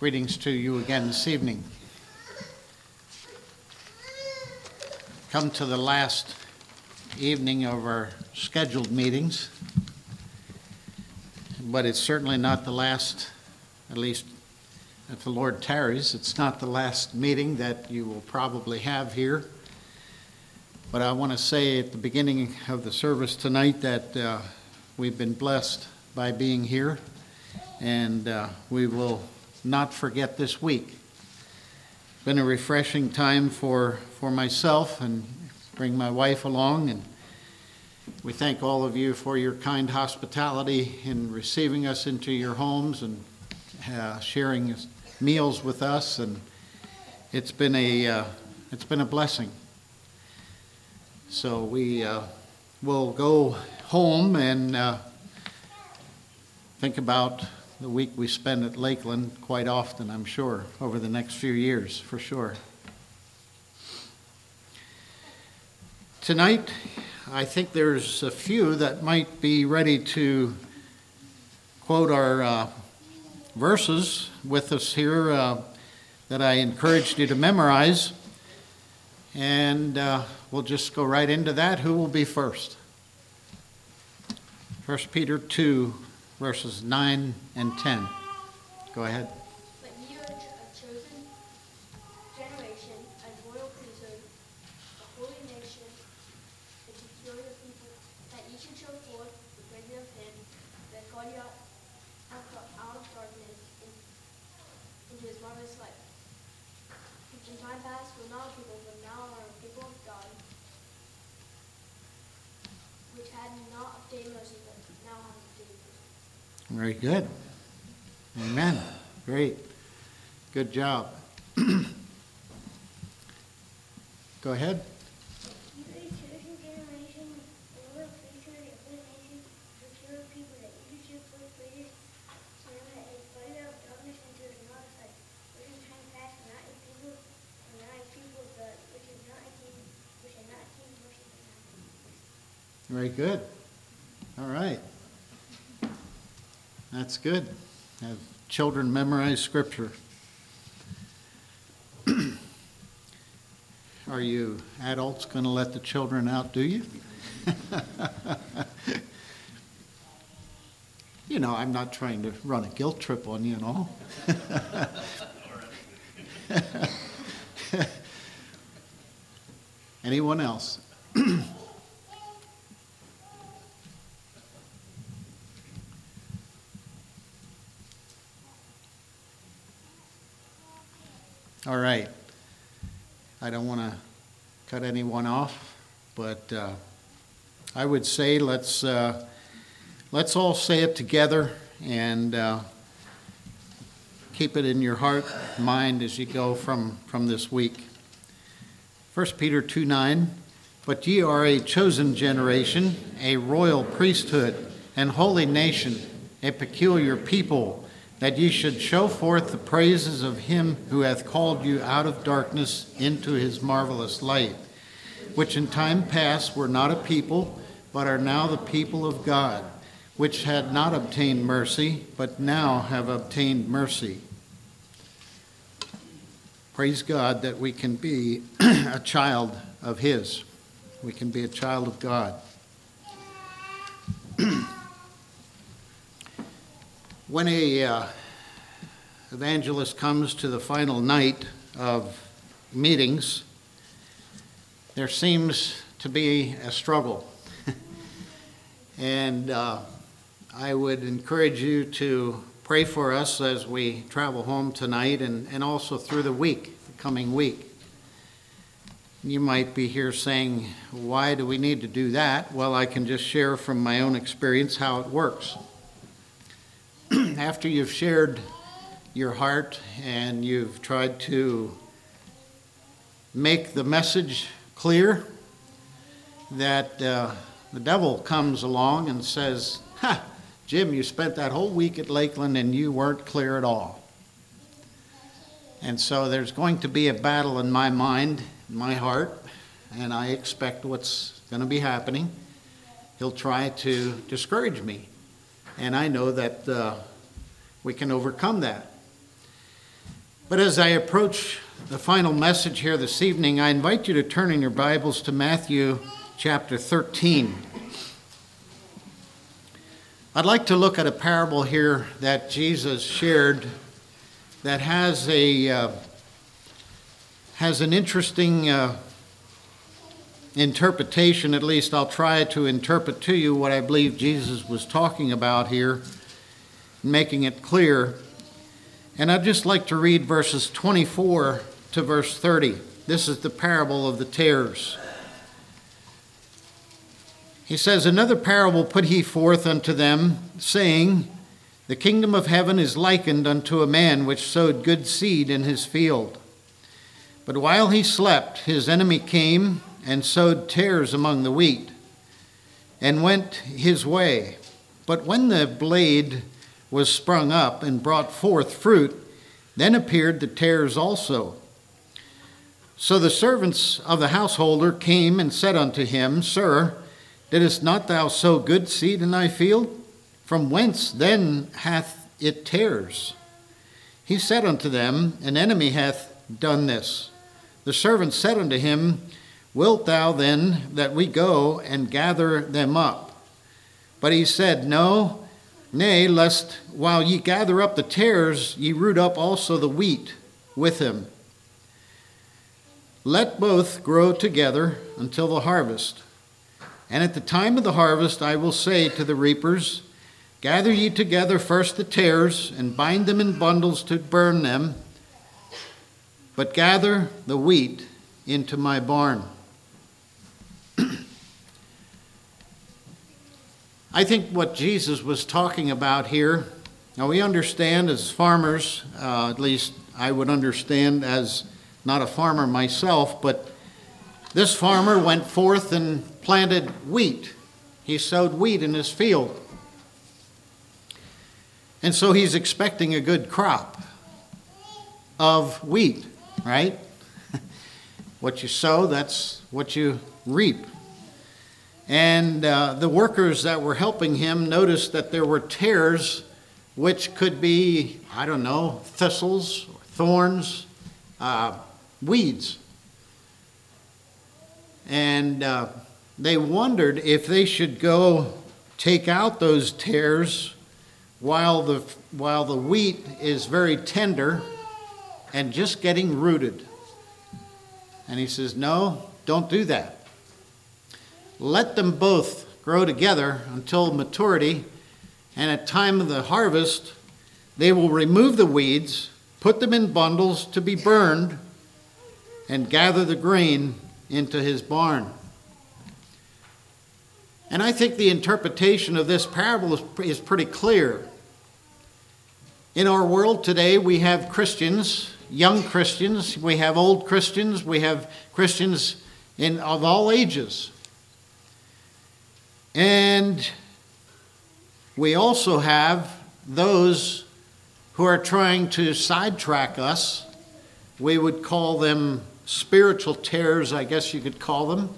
Greetings to you again this evening. Come to the last evening of our scheduled meetings, but it's certainly not the last, at least if the Lord tarries, it's not the last meeting that you will probably have here. But I want to say at the beginning of the service tonight that uh, we've been blessed by being here, and uh, we will not forget this week. It's been a refreshing time for, for myself and bring my wife along, and we thank all of you for your kind hospitality in receiving us into your homes and uh, sharing meals with us, and it's been a uh, it's been a blessing. So we uh, will go home and uh, think about the week we spend at Lakeland quite often, I'm sure, over the next few years, for sure. Tonight, I think there's a few that might be ready to quote our uh, verses with us here uh, that I encouraged you to memorize. And uh, we'll just go right into that. Who will be first? 1 Peter 2, verses 9 and 10. Go ahead. But ye are a chosen generation, a royal priesthood, a holy nation, a peculiar people, that ye should show forth the praises of him that called you out of, out of darkness into his marvelous light. Which in time past were not a people, but now are a people of God, which had not obtained mercy, but now have obtained mercy. Very good. Amen. Great. Good job. Go ahead. Very good. All right. That's good. Have children memorize scripture. Are you adults going to let the children out, do you? you know, I'm not trying to run a guilt trip on you and all. Anyone else? All right. I don't want to cut anyone off, but uh, I would say let's, uh, let's all say it together and uh, keep it in your heart, mind as you go from, from this week. 1 Peter 2 9, but ye are a chosen generation, a royal priesthood, and holy nation, a peculiar people that ye should show forth the praises of him who hath called you out of darkness into his marvelous light, which in time past were not a people, but are now the people of God, which had not obtained mercy, but now have obtained mercy. Praise God that we can be a child of his. We can be a child of God. when a uh, evangelist comes to the final night of meetings, there seems to be a struggle. and uh, I would encourage you to pray for us as we travel home tonight and, and also through the week, the coming week. You might be here saying, Why do we need to do that? Well, I can just share from my own experience how it works. After you've shared your heart and you've tried to make the message clear, that uh, the devil comes along and says, Ha, Jim, you spent that whole week at Lakeland and you weren't clear at all. And so there's going to be a battle in my mind, in my heart, and I expect what's going to be happening. He'll try to discourage me. And I know that uh, we can overcome that. But as I approach the final message here this evening, I invite you to turn in your Bibles to Matthew chapter 13. I'd like to look at a parable here that Jesus shared that has a uh, has an interesting uh, interpretation. At least I'll try to interpret to you what I believe Jesus was talking about here, making it clear. And I'd just like to read verses 24 to verse 30. This is the parable of the tares. He says, Another parable put he forth unto them, saying, The kingdom of heaven is likened unto a man which sowed good seed in his field. But while he slept, his enemy came and sowed tares among the wheat, and went his way. But when the blade was sprung up and brought forth fruit, then appeared the tares also. So the servants of the householder came and said unto him, Sir, didst not thou sow good seed in thy field? From whence then hath it tares? He said unto them, An enemy hath done this. The servants said unto him, Wilt thou then that we go and gather them up? But he said, No, Nay, lest while ye gather up the tares, ye root up also the wheat with him. Let both grow together until the harvest. And at the time of the harvest, I will say to the reapers, Gather ye together first the tares, and bind them in bundles to burn them, but gather the wheat into my barn. I think what Jesus was talking about here, now we understand as farmers, uh, at least I would understand as not a farmer myself, but this farmer went forth and planted wheat. He sowed wheat in his field. And so he's expecting a good crop of wheat, right? what you sow, that's what you reap. And uh, the workers that were helping him noticed that there were tares, which could be, I don't know, thistles, or thorns, uh, weeds. And uh, they wondered if they should go take out those tares while the, while the wheat is very tender and just getting rooted. And he says, No, don't do that. Let them both grow together until maturity, and at time of the harvest, they will remove the weeds, put them in bundles to be burned, and gather the grain into his barn. And I think the interpretation of this parable is, is pretty clear. In our world today, we have Christians, young Christians, we have old Christians, we have Christians in, of all ages. And we also have those who are trying to sidetrack us. We would call them spiritual tares, I guess you could call them,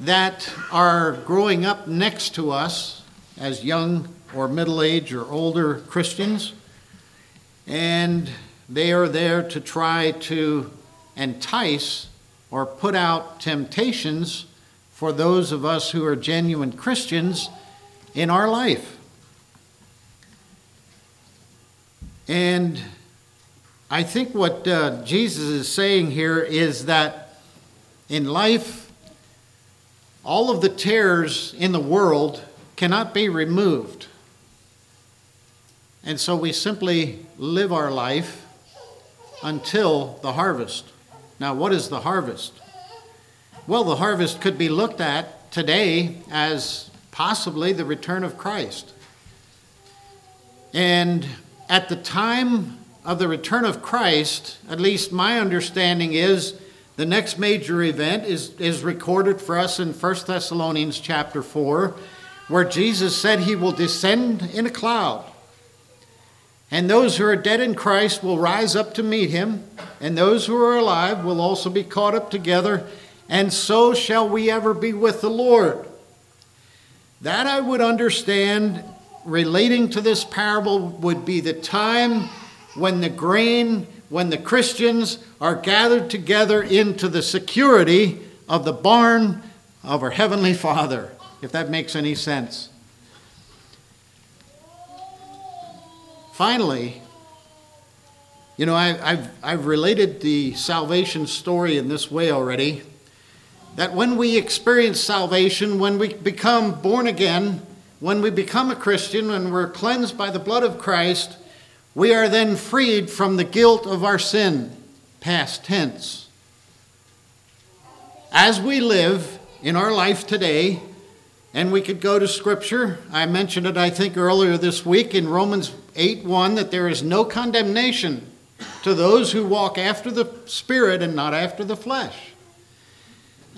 that are growing up next to us as young or middle aged or older Christians. And they are there to try to entice or put out temptations for those of us who are genuine Christians in our life. And I think what uh, Jesus is saying here is that in life, all of the tares in the world cannot be removed. And so we simply live our life until the harvest. Now, what is the harvest? Well, the harvest could be looked at today as possibly the return of Christ. And at the time of the return of Christ, at least my understanding is the next major event is, is recorded for us in 1 Thessalonians chapter 4, where Jesus said he will descend in a cloud. And those who are dead in Christ will rise up to meet him, and those who are alive will also be caught up together and so shall we ever be with the Lord. That I would understand relating to this parable would be the time when the grain, when the Christians are gathered together into the security of the barn of our Heavenly Father, if that makes any sense. Finally, you know, I, have I've related the salvation story in this way already that when we experience salvation, when we become born again, when we become a Christian and we're cleansed by the blood of Christ, we are then freed from the guilt of our sin, past tense. As we live in our life today, and we could go to Scripture. I mentioned it, I think, earlier this week in Romans 8 1 that there is no condemnation to those who walk after the Spirit and not after the flesh.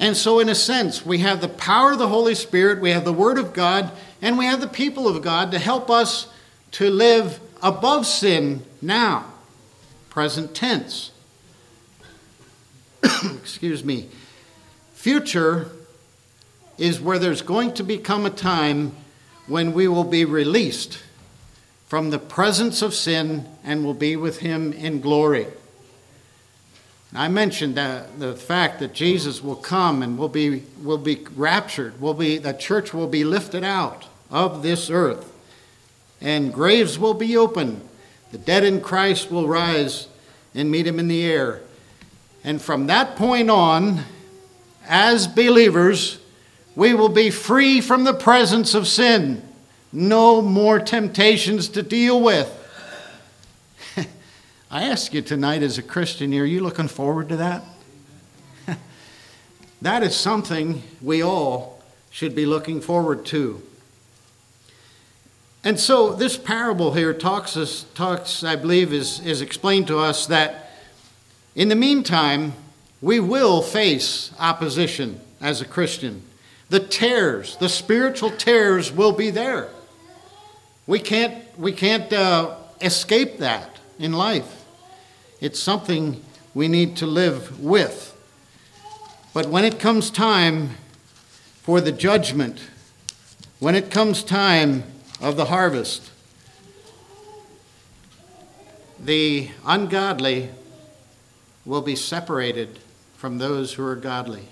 And so, in a sense, we have the power of the Holy Spirit, we have the Word of God, and we have the people of God to help us to live above sin now, present tense. Excuse me. Future is where there's going to become a time when we will be released from the presence of sin and will be with Him in glory. I mentioned that the fact that Jesus will come and will be, will be raptured, will be, the church will be lifted out of this earth, and graves will be opened. The dead in Christ will rise and meet him in the air. And from that point on, as believers, we will be free from the presence of sin. No more temptations to deal with. I ask you tonight as a Christian, are you looking forward to that? that is something we all should be looking forward to. And so this parable here talks, us, talks I believe, is, is explained to us that in the meantime, we will face opposition as a Christian. The tares, the spiritual tares will be there. We can't, we can't uh, escape that in life. It's something we need to live with. But when it comes time for the judgment, when it comes time of the harvest, the ungodly will be separated from those who are godly.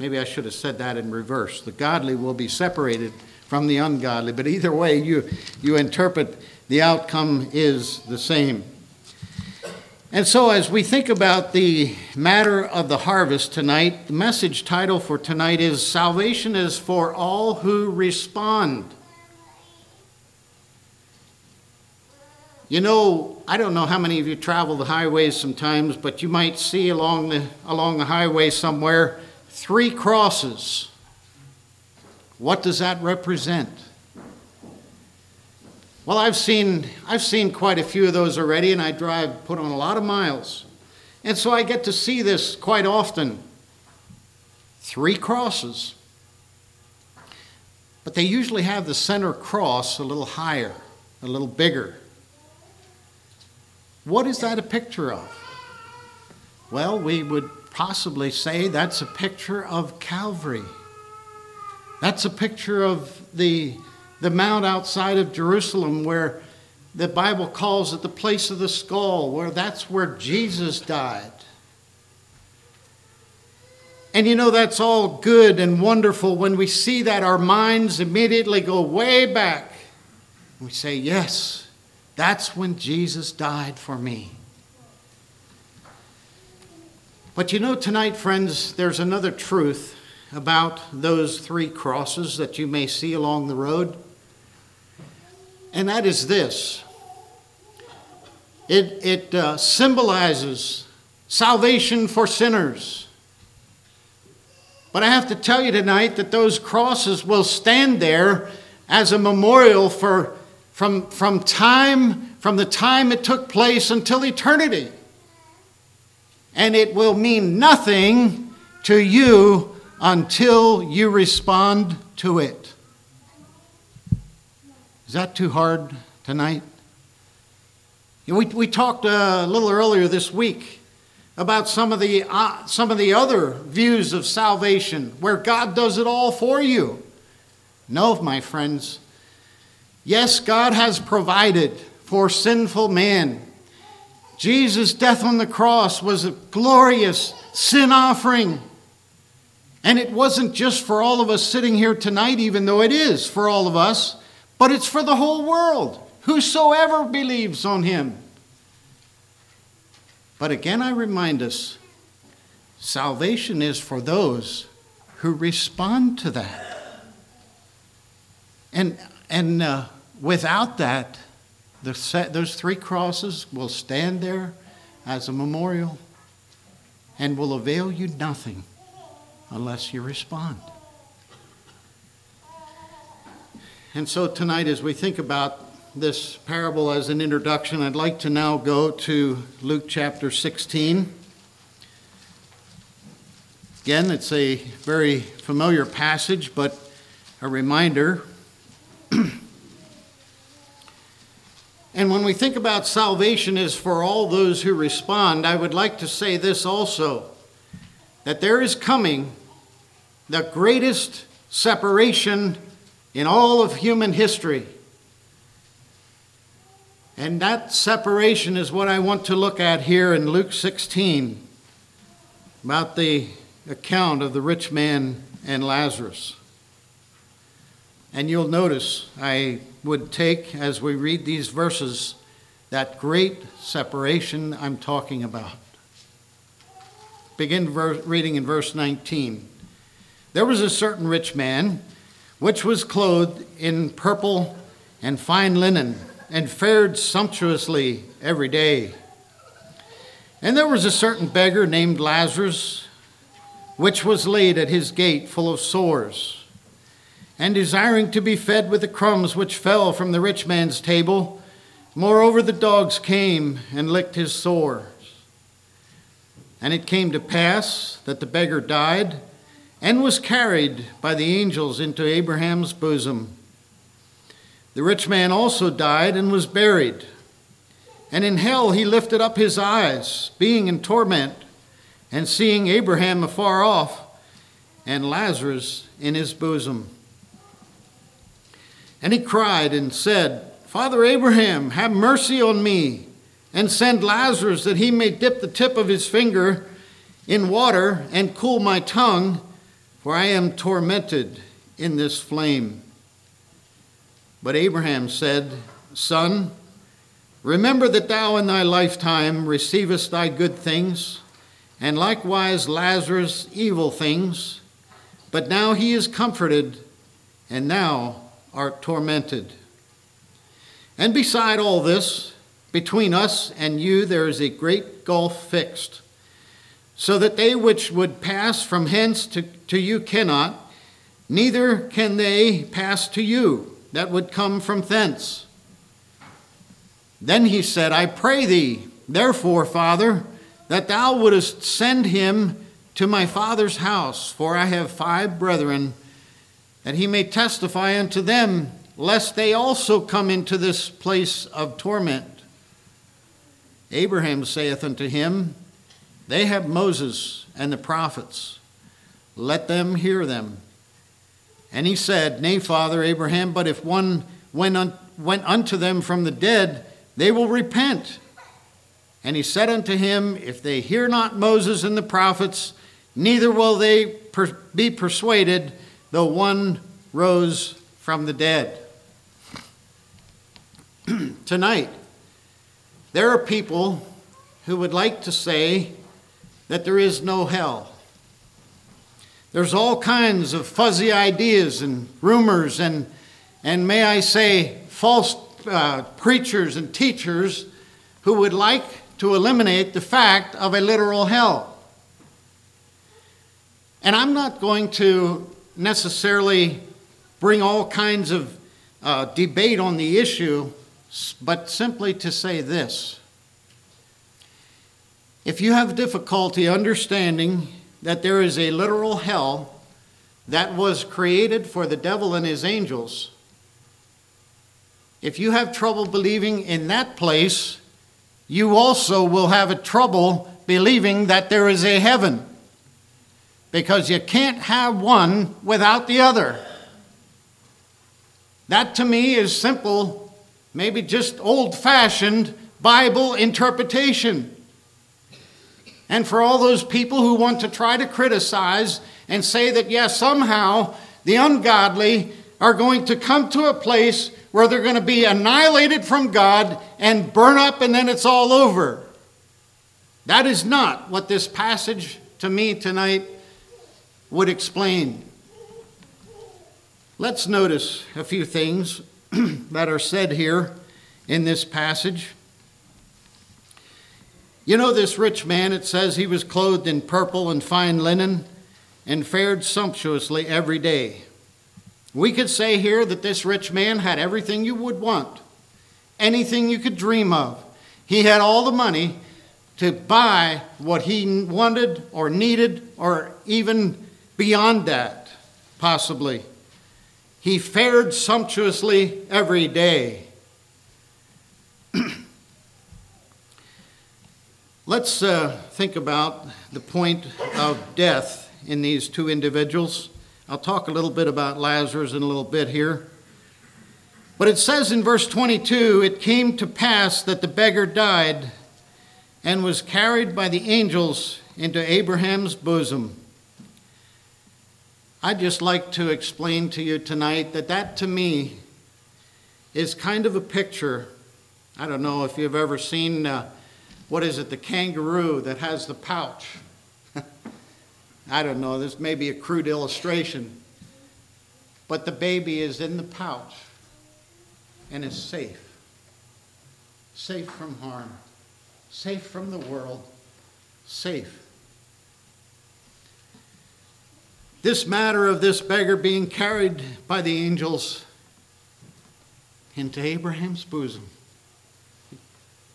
Maybe I should have said that in reverse. The godly will be separated from the ungodly, but either way you, you interpret the outcome is the same. And so, as we think about the matter of the harvest tonight, the message title for tonight is Salvation is for all who respond. You know, I don't know how many of you travel the highways sometimes, but you might see along the, along the highway somewhere three crosses. What does that represent? Well, I've seen, I've seen quite a few of those already, and I drive, put on a lot of miles. And so I get to see this quite often. Three crosses. But they usually have the center cross a little higher, a little bigger. What is that a picture of? Well, we would possibly say that's a picture of Calvary. That's a picture of the the mount outside of Jerusalem where the Bible calls it the place of the skull, where that's where Jesus died. And you know, that's all good and wonderful. When we see that, our minds immediately go way back. We say, Yes, that's when Jesus died for me. But you know, tonight, friends, there's another truth about those three crosses that you may see along the road and that is this it, it uh, symbolizes salvation for sinners. But I have to tell you tonight that those crosses will stand there as a memorial for, from, from time, from the time it took place until eternity. And it will mean nothing to you until you respond to it. Is that too hard tonight? We, we talked a little earlier this week about some of, the, uh, some of the other views of salvation where God does it all for you. No, my friends. Yes, God has provided for sinful man. Jesus' death on the cross was a glorious sin offering. And it wasn't just for all of us sitting here tonight, even though it is for all of us, but it's for the whole world. Whosoever believes on him. But again, I remind us salvation is for those who respond to that. And, and uh, without that, set, those three crosses will stand there as a memorial and will avail you nothing unless you respond. And so tonight, as we think about this parable as an introduction, I'd like to now go to Luke chapter 16. Again, it's a very familiar passage, but a reminder. and when we think about salvation is for all those who respond, I would like to say this also that there is coming the greatest separation in all of human history. And that separation is what I want to look at here in Luke 16 about the account of the rich man and Lazarus. And you'll notice I would take, as we read these verses, that great separation I'm talking about. Begin reading in verse 19. There was a certain rich man which was clothed in purple and fine linen and fared sumptuously every day. And there was a certain beggar named Lazarus, which was laid at his gate full of sores, and desiring to be fed with the crumbs which fell from the rich man's table. Moreover, the dogs came and licked his sores. And it came to pass that the beggar died and was carried by the angels into Abraham's bosom. The rich man also died and was buried. And in hell he lifted up his eyes, being in torment, and seeing Abraham afar off, and Lazarus in his bosom. And he cried and said, Father Abraham, have mercy on me, and send Lazarus that he may dip the tip of his finger in water and cool my tongue for I am tormented in this flame. But Abraham said, Son, remember that thou in thy lifetime receivest thy good things, and likewise Lazarus evil things, but now he is comforted, and now art tormented. And beside all this, between us and you there is a great gulf fixed so that they which would pass from hence to, to you cannot, neither can they pass to you that would come from thence. Then he said, I pray thee, therefore, Father, that thou wouldest send him to my father's house, for I have five brethren, that he may testify unto them, lest they also come into this place of torment. Abraham saith unto him, they have Moses and the prophets. Let them hear them. And he said, Nay, Father Abraham, but if one went, un- went unto them from the dead, they will repent. And he said unto him, If they hear not Moses and the prophets, neither will they per- be persuaded, though one rose from the dead. Tonight, there are people who would like to say that there is no hell. There's all kinds of fuzzy ideas and rumors, and, and may I say, false uh, preachers and teachers who would like to eliminate the fact of a literal hell. And I'm not going to necessarily bring all kinds of uh, debate on the issue, but simply to say this. If you have difficulty understanding that there is a literal hell that was created for the devil and his angels, if you have trouble believing in that place, you also will have a trouble believing that there is a heaven. Because you can't have one without the other. That to me is simple maybe just old fashioned Bible interpretation. And for all those people who want to try to criticize and say that, yes, somehow the ungodly are going to come to a place where they're going to be annihilated from God and burn up and then it's all over. That is not what this passage to me tonight would explain. Let's notice a few things that are said here in this passage. You know, this rich man, it says he was clothed in purple and fine linen and fared sumptuously every day. We could say here that this rich man had everything you would want, anything you could dream of. He had all the money to buy what he wanted or needed, or even beyond that, possibly. He fared sumptuously every day. Let's uh, think about the point of death in these two individuals. I'll talk a little bit about Lazarus in a little bit here. But it says in verse 22 it came to pass that the beggar died and was carried by the angels into Abraham's bosom. I'd just like to explain to you tonight that that to me is kind of a picture. I don't know if you've ever seen. Uh, what is it, the kangaroo that has the pouch. I don't know, this may be a crude illustration, but the baby is in the pouch and is safe. Safe from harm, safe from the world, safe. This matter of this beggar being carried by the angels into Abraham's bosom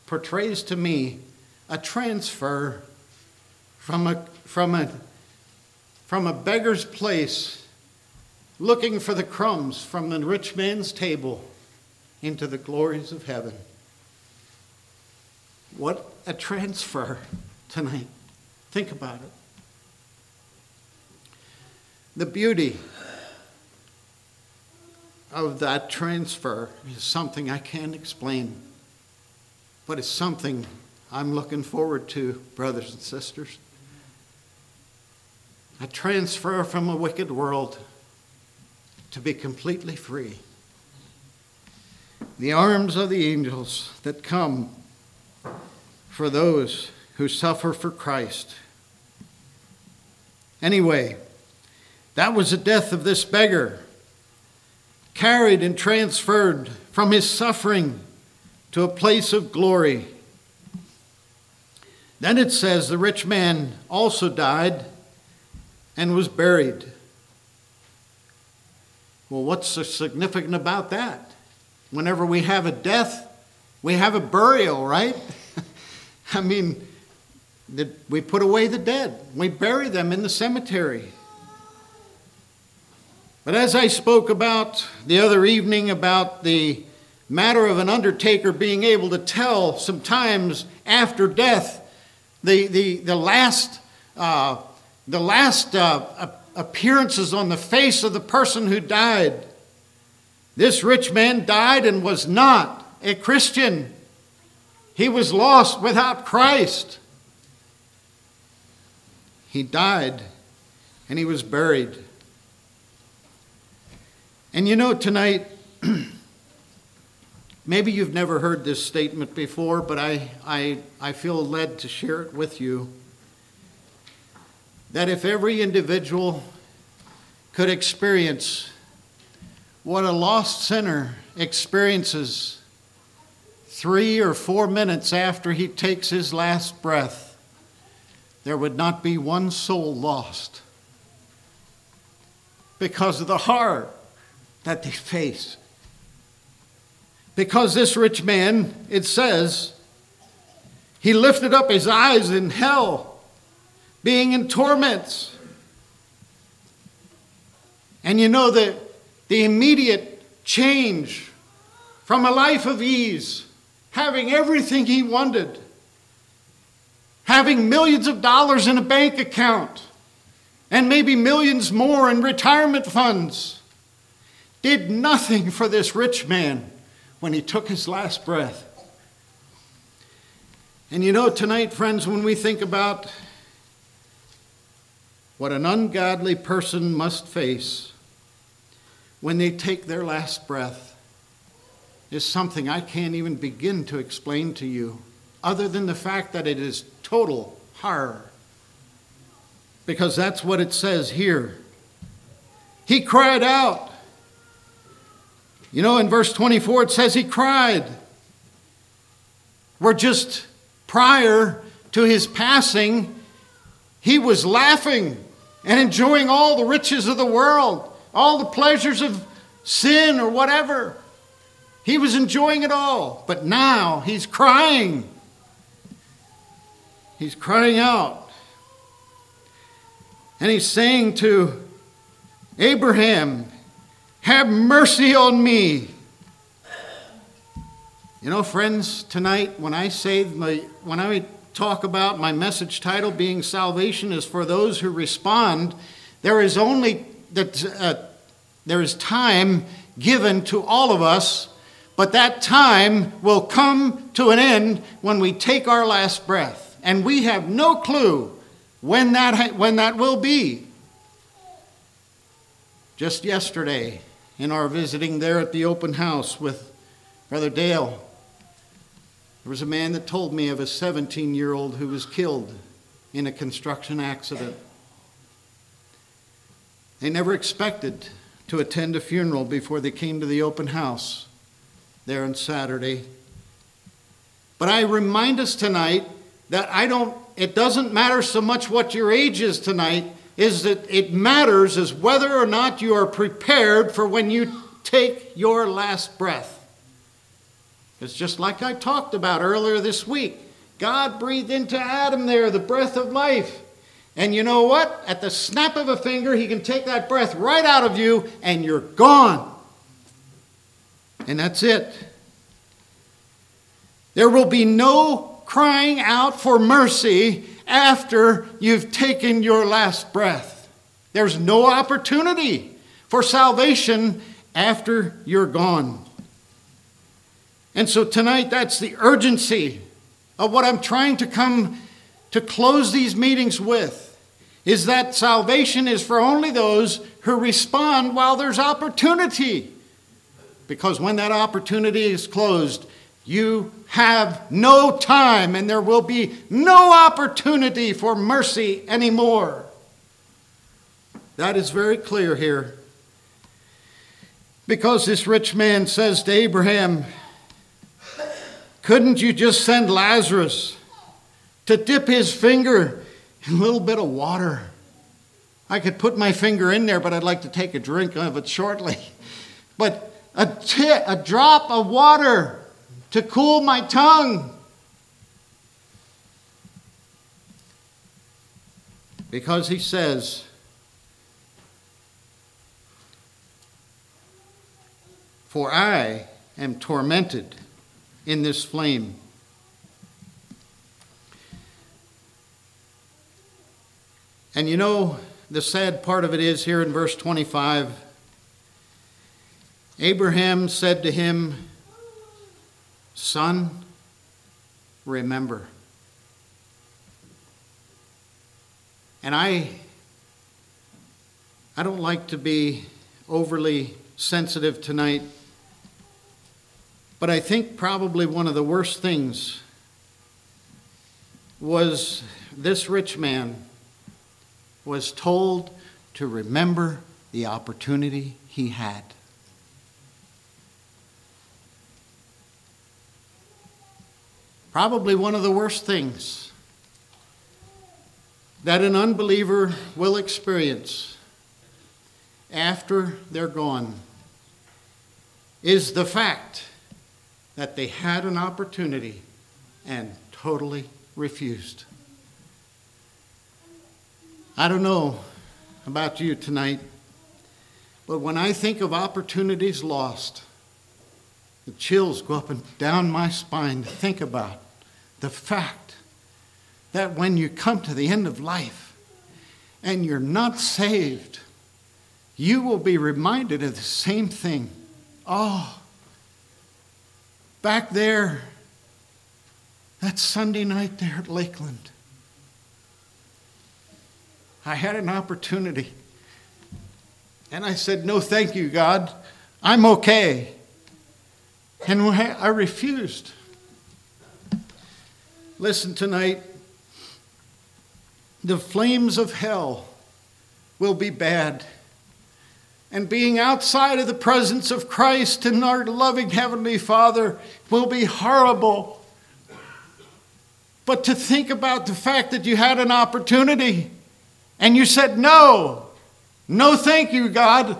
portrays to me a transfer from a, from a, from a beggar's place looking for the crumbs from the rich man's table into the glories of heaven. What a transfer tonight. Think about it. The beauty of that transfer is something I can't explain. But it's something I'm looking forward to, brothers and sisters. A transfer from a wicked world to be completely free. The arms of the angels that come for those who suffer for Christ. Anyway, that was the death of this beggar, carried and transferred from his suffering to a place of glory. Then it says the rich man also died and was buried. Well, what's so significant about that? Whenever we have a death, we have a burial, right? I mean, we put away the dead, we bury them in the cemetery. But as I spoke about the other evening about the matter of an undertaker being able to tell sometimes after death the, the, the last, uh, the last uh, appearances on the face of the person who died. This rich man died and was not a Christian. He was lost without Christ. He died and he was buried. And you know, tonight, Maybe you've never heard this statement before, but I, I, I feel led to share it with you. That if every individual could experience what a lost sinner experiences three or four minutes after he takes his last breath, there would not be one soul lost because of the horror that they face. Because this rich man, it says, he lifted up his eyes in hell, being in torments. And you know that the immediate change from a life of ease, having everything he wanted, having millions of dollars in a bank account, and maybe millions more in retirement funds, did nothing for this rich man when he took his last breath. And you know, tonight, friends, when we think about what an ungodly person must face when they take their last breath is something I can't even begin to explain to you, other than the fact that it is total horror. Because that's what it says here. He cried out. You know, in verse 24, it says he cried. We're just prior to his passing, he was laughing and enjoying all the riches of the world, all the pleasures of sin or whatever. He was enjoying it all. But now he's crying. He's crying out. And he's saying to Abraham, Have mercy on me. You know, friends, tonight when I say my, when I talk about my message title being salvation is for those who respond, there is only that uh, there is time given to all of us, but that time will come to an end when we take our last breath, and we have no clue when that when that will be. Just yesterday, in our visiting there at the open house with Brother Dale, there was a man that told me of a 17 year old who was killed in a construction accident. They never expected to attend a funeral before they came to the open house there on Saturday. But I remind us tonight that I don't, it doesn't matter so much what your age is tonight, is that it matters is whether or not you are prepared for when you take your last breath. It's just like I talked about earlier this week. God breathed into Adam there the breath of life. And you know what? At the snap of a finger, he can take that breath right out of you and you're gone. And that's it. There will be no crying out for mercy after you've taken your last breath. There's no opportunity for salvation after you're gone. And so tonight, that's the urgency of what I'm trying to come to close these meetings with is that salvation is for only those who respond while there's opportunity. Because when that opportunity is closed, you have no time and there will be no opportunity for mercy anymore. That is very clear here. Because this rich man says to Abraham, couldn't you just send Lazarus to dip his finger in a little bit of water? I could put my finger in there, but I'd like to take a drink of it shortly. But a, t- a drop of water to cool my tongue. Because he says, For I am tormented in this flame. And you know, the sad part of it is here in verse 25 Abraham said to him, Son, remember. And I, I don't like to be overly sensitive tonight but I think probably one of the worst things was this rich man was told to remember the opportunity he had. Probably one of the worst things that an unbeliever will experience after they're gone is the fact that they had an opportunity and totally refused. I don't know about you tonight, but when I think of opportunities lost, the chills go up and down my spine to think about the fact that when you come to the end of life and you're not saved, you will be reminded of the same thing. Oh, back there, that Sunday night there at Lakeland, I had an opportunity. And I said, No, thank you, God. I'm okay. And I refused. Listen tonight. The flames of hell will be bad. And being outside of the presence of Christ and our loving Heavenly Father will be horrible. But to think about the fact that you had an opportunity and you said, No, no, thank you, God.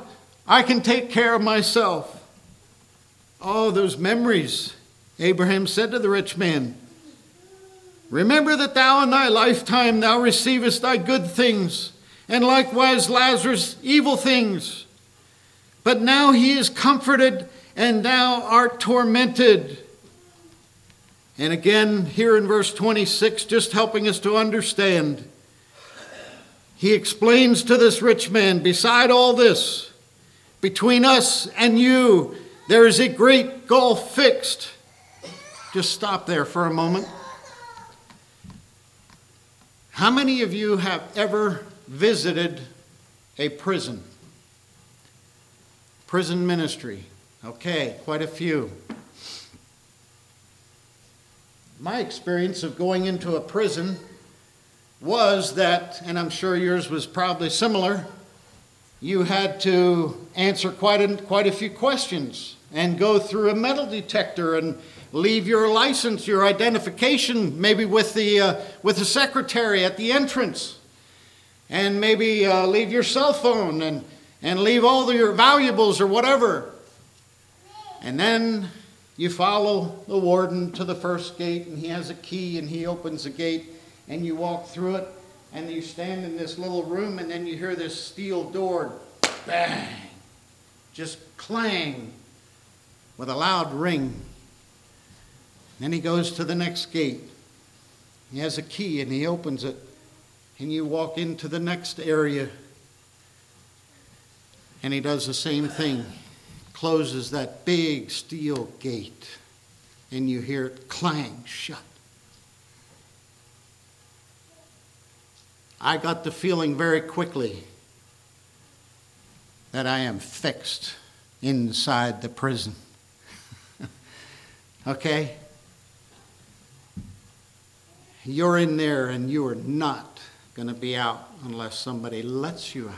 I can take care of myself. Oh, those memories. Abraham said to the rich man, Remember that thou in thy lifetime thou receivest thy good things, and likewise Lazarus evil things. But now he is comforted, and thou art tormented. And again, here in verse 26, just helping us to understand, he explains to this rich man, beside all this, between us and you, there is a great gulf fixed. Just stop there for a moment. How many of you have ever visited a prison? Prison ministry. Okay, quite a few. My experience of going into a prison was that, and I'm sure yours was probably similar, you had to answer quite a, quite a few questions and go through a metal detector and leave your license, your identification, maybe with the, uh, with the secretary at the entrance, and maybe uh, leave your cell phone and, and leave all your valuables or whatever. And then you follow the warden to the first gate, and he has a key, and he opens the gate, and you walk through it, and you stand in this little room, and then you hear this steel door bang, just clang with a loud ring. Then he goes to the next gate. He has a key and he opens it, and you walk into the next area. And he does the same thing, closes that big steel gate, and you hear it clang shut. I got the feeling very quickly that I am fixed inside the prison. okay? You're in there and you are not going to be out unless somebody lets you out.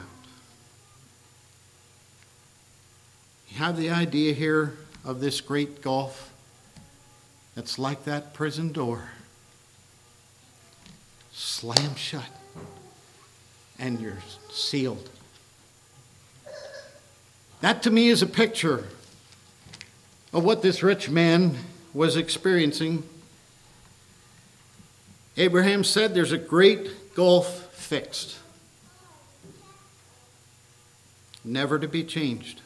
You have the idea here of this great gulf that's like that prison door. Slam shut, and you're sealed. That to me is a picture of what this rich man was experiencing. Abraham said there's a great gulf fixed, never to be changed,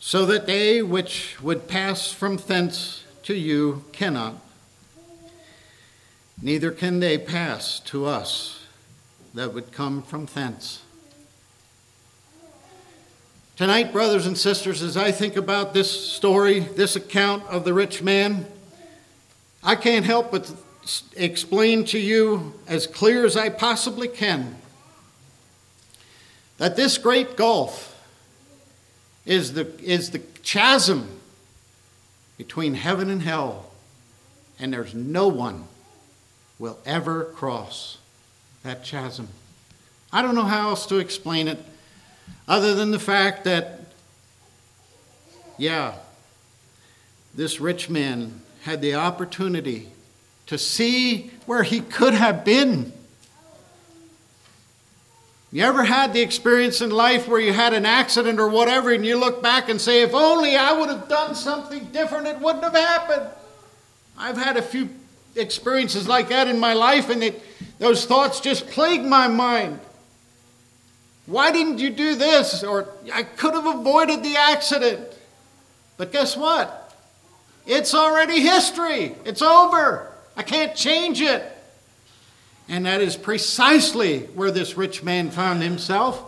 so that they which would pass from thence to you cannot, neither can they pass to us that would come from thence. Tonight, brothers and sisters, as I think about this story, this account of the rich man, I can't help but explain to you as clear as I possibly can that this great gulf is the, is the chasm between heaven and hell, and there's no one will ever cross that chasm. I don't know how else to explain it other than the fact that, yeah, this rich man had the opportunity to see where he could have been. You ever had the experience in life where you had an accident or whatever and you look back and say, if only I would have done something different, it wouldn't have happened? I've had a few experiences like that in my life, and it, those thoughts just plague my mind. Why didn't you do this? Or I could have avoided the accident. But guess what? It's already history. It's over. I can't change it. And that is precisely where this rich man found himself.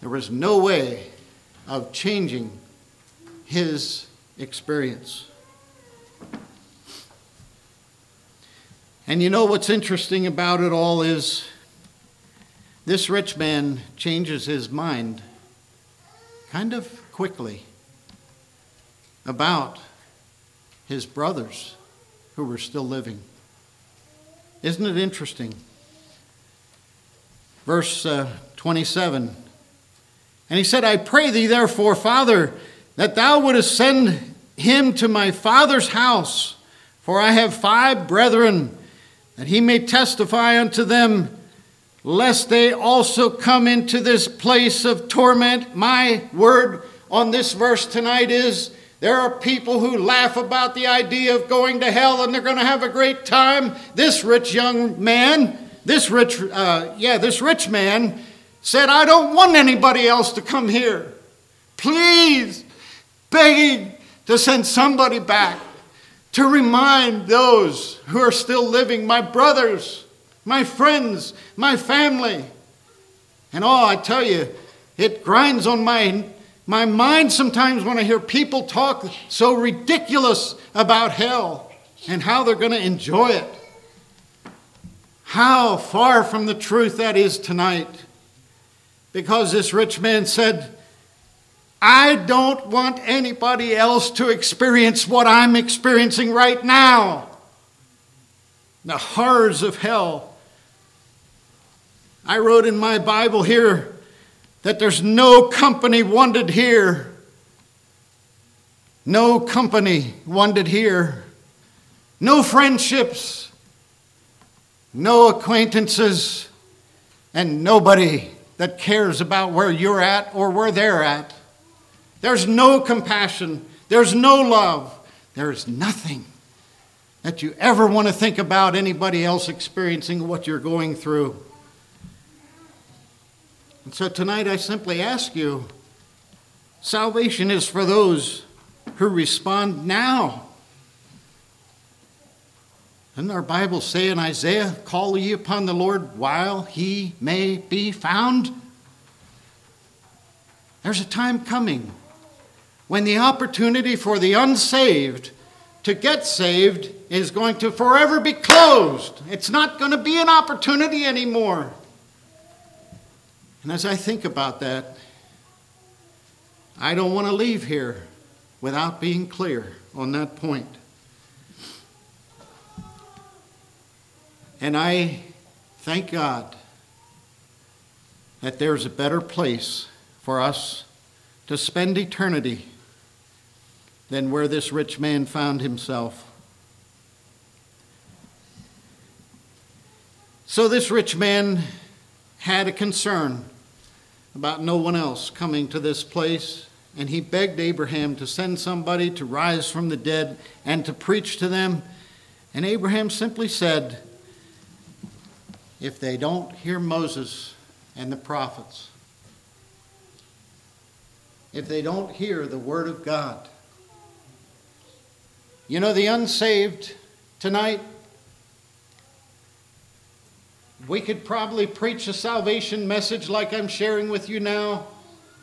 There was no way of changing his experience. And you know what's interesting about it all is this rich man changes his mind kind of quickly about his brothers who were still living. Isn't it interesting? Verse uh, 27 And he said, I pray thee, therefore, Father, that thou wouldest send him to my father's house, for I have five brethren, that he may testify unto them, lest they also come into this place of torment. My word on this verse tonight is there are people who laugh about the idea of going to hell and they're going to have a great time. This rich young man, this rich, uh, yeah, this rich man said, I don't want anybody else to come here. Please, begging to send somebody back to remind those who are still living, my brothers, my friends, my family. And oh, I tell you, it grinds on my my mind sometimes when I hear people talk so ridiculous about hell and how they're going to enjoy it. How far from the truth that is tonight. Because this rich man said, I don't want anybody else to experience what I'm experiencing right now the horrors of hell. I wrote in my Bible here that there's no company wanted here. No company wanted here. No friendships. No acquaintances. And nobody that cares about where you're at or where they're at. There's no compassion. There's no love. There's nothing that you ever want to think about anybody else experiencing what you're going through. And so tonight I simply ask you salvation is for those who respond now. Doesn't our Bible say in Isaiah, Call ye upon the Lord while he may be found? There's a time coming when the opportunity for the unsaved to get saved is going to forever be closed. It's not going to be an opportunity anymore. And as I think about that, I don't want to leave here without being clear on that point. And I thank God that there's a better place for us to spend eternity than where this rich man found himself. So, this rich man had a concern about no one else coming to this place, and he begged Abraham to send somebody to rise from the dead and to preach to them. And Abraham simply said, If they don't hear Moses and the prophets, if they don't hear the word of God, you know, the unsaved tonight, we could probably preach a salvation message like I'm sharing with you now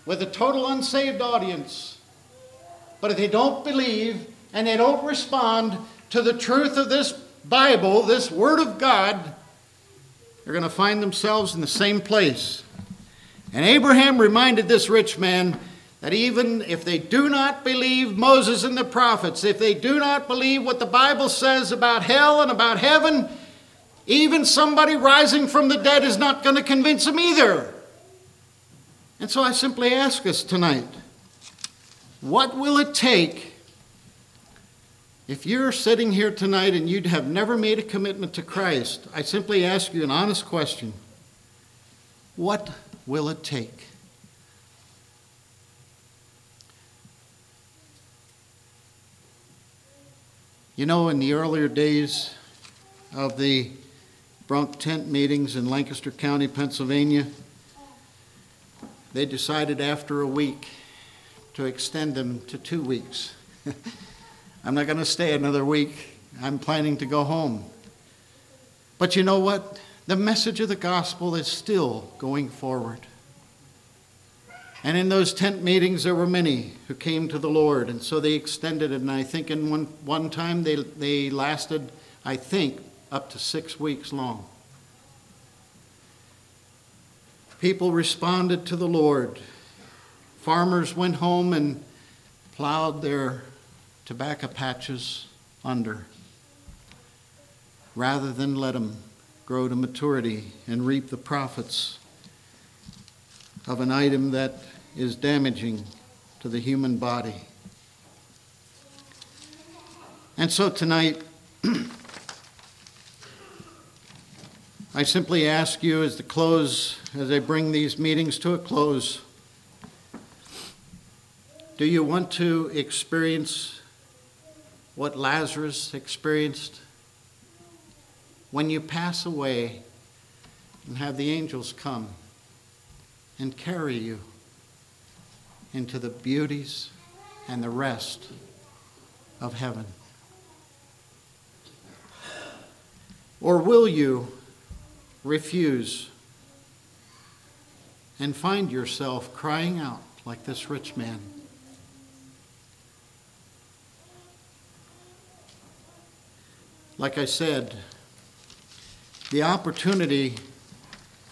with a total unsaved audience. But if they don't believe and they don't respond to the truth of this Bible, this Word of God, they're going to find themselves in the same place. And Abraham reminded this rich man that even if they do not believe Moses and the prophets, if they do not believe what the Bible says about hell and about heaven, even somebody rising from the dead is not going to convince them either. And so I simply ask us tonight what will it take if you're sitting here tonight and you'd have never made a commitment to Christ? I simply ask you an honest question What will it take? You know, in the earlier days of the Brunk tent meetings in Lancaster County, Pennsylvania. They decided after a week to extend them to two weeks. I'm not going to stay another week. I'm planning to go home. But you know what? The message of the gospel is still going forward. And in those tent meetings, there were many who came to the Lord, and so they extended it. And I think in one, one time they, they lasted, I think, up to six weeks long. People responded to the Lord. Farmers went home and plowed their tobacco patches under rather than let them grow to maturity and reap the profits of an item that is damaging to the human body. And so tonight, I simply ask you as the close, as I bring these meetings to a close, do you want to experience what Lazarus experienced? When you pass away and have the angels come and carry you into the beauties and the rest of heaven? Or will you refuse and find yourself crying out like this rich man? Like I said, the opportunity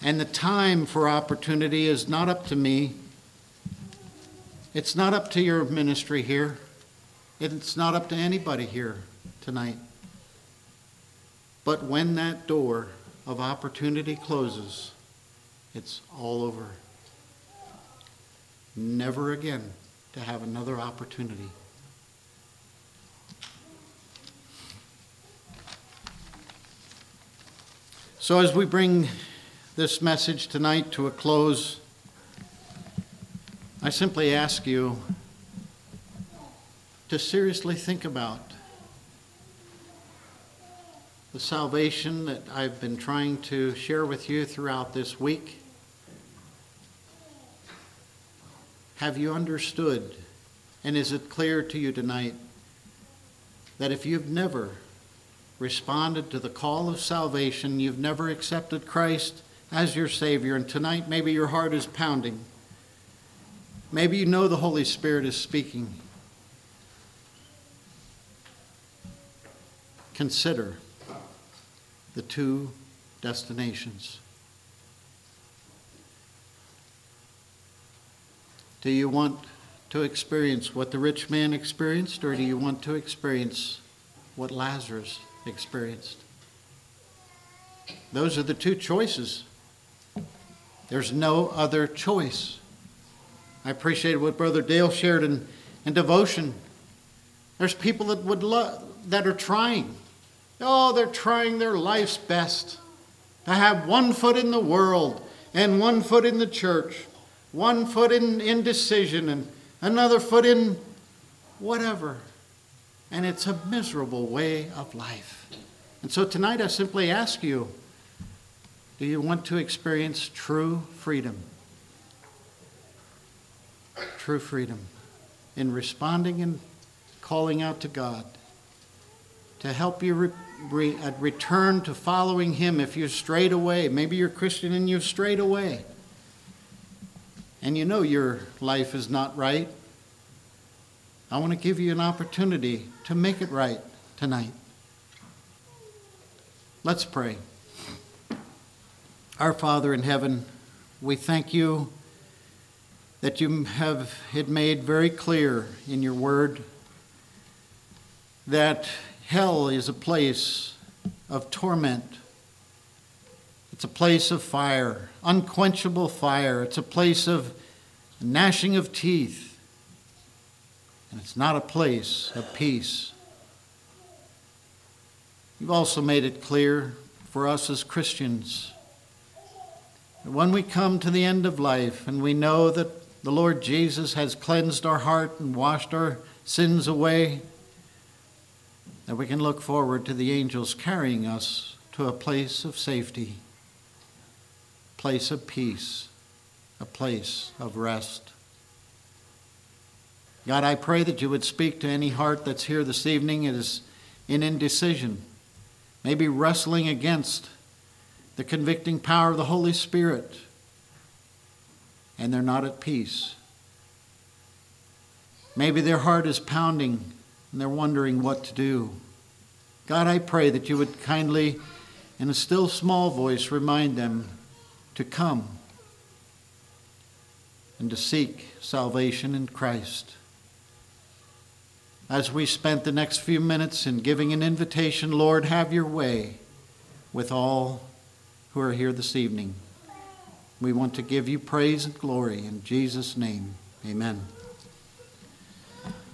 and the time for opportunity is not up to me. It's not up to your ministry here. It's not up to anybody here tonight. But when that door of opportunity closes, it's all over. Never again to have another opportunity. So, as we bring this message tonight to a close, I simply ask you to seriously think about the salvation that I've been trying to share with you throughout this week. Have you understood, and is it clear to you tonight that if you've never responded to the call of salvation, you've never accepted Christ as your Savior, and tonight maybe your heart is pounding. Maybe you know the Holy Spirit is speaking. Consider the two destinations. Do you want to experience what the rich man experienced, or do you want to experience what Lazarus experienced? Those are the two choices. There's no other choice. I appreciate what Brother Dale shared in, in devotion. There's people that would love that are trying. Oh, they're trying their life's best to have one foot in the world and one foot in the church, one foot in indecision and another foot in whatever. And it's a miserable way of life. And so tonight I simply ask you do you want to experience true freedom? True freedom in responding and calling out to God to help you re- uh, return to following Him if you've strayed away. Maybe you're Christian and you've strayed away. And you know your life is not right. I want to give you an opportunity to make it right tonight. Let's pray. Our Father in heaven, we thank you that you have it made very clear in your word that hell is a place of torment. It's a place of fire, unquenchable fire. It's a place of gnashing of teeth. And it's not a place of peace. You've also made it clear for us as Christians that when we come to the end of life and we know that the Lord Jesus has cleansed our heart and washed our sins away, that we can look forward to the angels carrying us to a place of safety, a place of peace, a place of rest. God, I pray that you would speak to any heart that's here this evening and is in indecision, maybe wrestling against the convicting power of the Holy Spirit, and they're not at peace. Maybe their heart is pounding and they're wondering what to do. God, I pray that you would kindly, in a still small voice, remind them to come and to seek salvation in Christ. As we spent the next few minutes in giving an invitation, Lord, have your way with all who are here this evening. We want to give you praise and glory in Jesus' name. Amen.